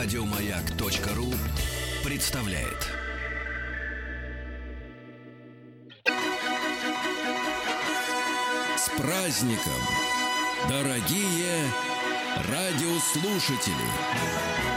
Радиомаяк.ру представляет. С праздником, дорогие радиослушатели!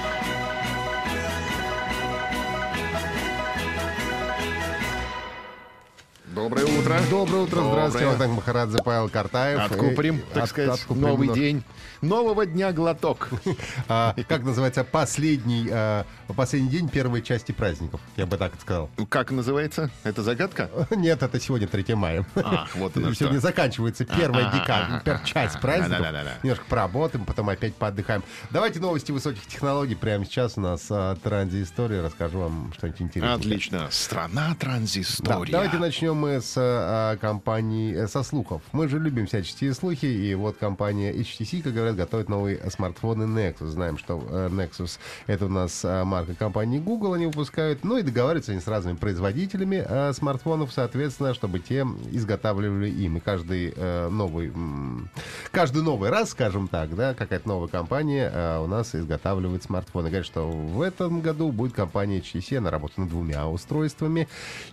Доброе утро. Доброе утро, здравствуйте. Доброе. Вахтанг Махарадзе, Павел Картаев. Откупорим, И так от- сказать, откупорим новый но- день. Нового дня глоток. А, как называется последний, а, последний день первой части праздников? Я бы так сказал. Как называется? Это загадка? Нет, это сегодня 3 мая. А, вот оно Сегодня что. заканчивается первая А, декада, а, а, пер- часть праздников. Да-да-да-да. Немножко поработаем, потом опять поотдыхаем. Давайте новости высоких технологий. Прямо сейчас у нас а, транзи-история. Расскажу вам что-нибудь интересное. Отлично. Страна Да, транзистория. давайте начнем мы с а, компании, э, со слухов. Мы же любим всяческие слухи, и вот компания HTC, как говорят, готовит новые смартфоны Nexus. Знаем, что э, Nexus — это у нас а, марка компании Google, они выпускают. Ну и договариваются они с разными производителями а, смартфонов, соответственно, чтобы те изготавливали им. И каждый э, новый, м, каждый новый раз, скажем так, да, какая-то новая компания а, у нас изготавливает смартфоны. Говорят, что в этом году будет компания HTC, она работает над двумя устройствами,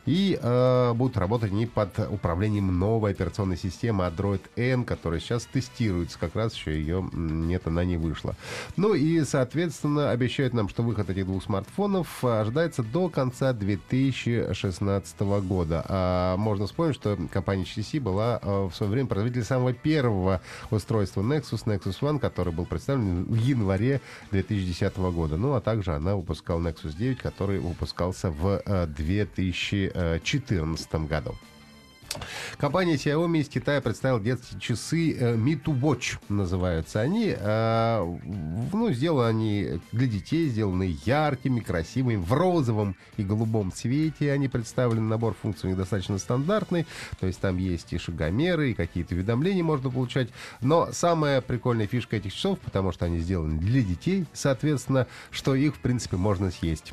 и э, будут работать они под управлением новой операционной системы Android N, которая сейчас тестируется, как раз еще ее нет, она не вышла. Ну и, соответственно, обещают нам, что выход этих двух смартфонов а, ожидается до конца 2016 года. А можно вспомнить, что компания HTC была а, в свое время производителем самого первого устройства Nexus, Nexus One, который был представлен в январе 2010 года. Ну, а также она выпускала Nexus 9, который выпускался в э, 2014 году. Компания Xiaomi из Китая представила детские часы э, Mi to Watch, называются они. Э, ну, сделаны они для детей, сделаны яркими, красивыми, в розовом и голубом цвете. Они представлены, набор функций достаточно стандартный. То есть там есть и шагомеры, и какие-то уведомления можно получать. Но самая прикольная фишка этих часов, потому что они сделаны для детей, соответственно, что их, в принципе, можно съесть.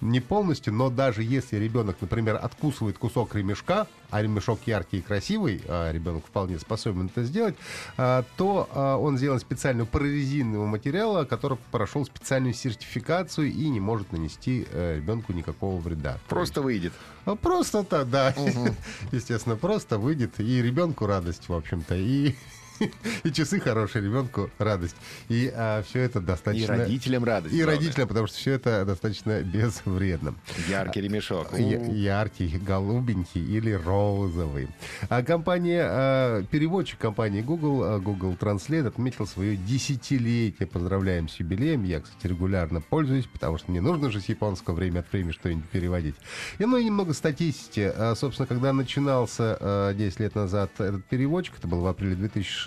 Не полностью, но даже если ребенок, например, откусывает кусок ремешка, а ремешок яркий и красивый, а ребенок вполне способен это сделать, а, то а, он сделан специально прорезинового материала, который прошел специальную сертификацию и не может нанести э, ребенку никакого вреда. Просто выйдет. А Просто так, да. Естественно, просто выйдет. И ребенку радость, в общем-то. И, и часы хорошие, ребенку радость. И все это И достаточно... родителям радость. И главное. родителям, потому что все это достаточно безвредно. Яркий ремешок. Я-. Яркий, голубенький или розовый. А компания, а, переводчик компании Google, а, Google Translate, отметил свое десятилетие. Поздравляем с юбилеем. Я, кстати, регулярно пользуюсь, потому что мне нужно же с японского время от времени что-нибудь переводить. И ну и немного статистики. А, Собственно, когда начинался а, 10 лет назад этот переводчик, это было в апреле 2006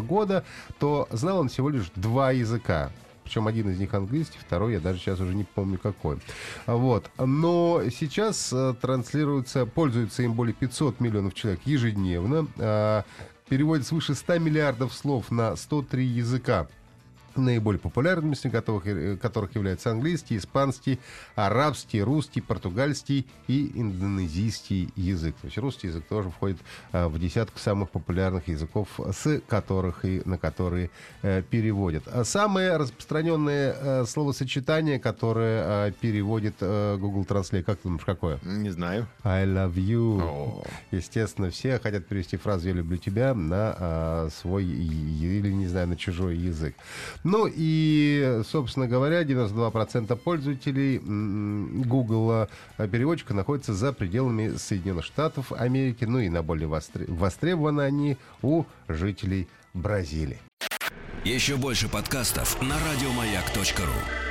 года, то знал он всего лишь два языка. Причем один из них английский, второй я даже сейчас уже не помню какой. Вот. Но сейчас э, транслируется, пользуются им более 500 миллионов человек ежедневно. А, переводят свыше 100 миллиардов слов на 103 языка. Наиболее популярными среди которых, э, которых являются английский, испанский, арабский, русский, португальский и индонезийский язык. То есть русский язык тоже входит э, в десятку самых популярных языков, с которых и на которые э, переводят. А самое распространенное э, словосочетание, которое э, переводит э, Google Translate, как ты думаешь, какое? Не знаю. I love you. О. Естественно, все хотят перевести фразу «я люблю тебя» на а, свой или, не знаю, на чужой язык. Ну и, собственно говоря, 92% пользователей Google а, переводчика находятся за пределами Соединенных Штатов Америки, ну и на более востре- востребованы они у жителей Бразилии. Еще больше подкастов на радиомаяк.ру.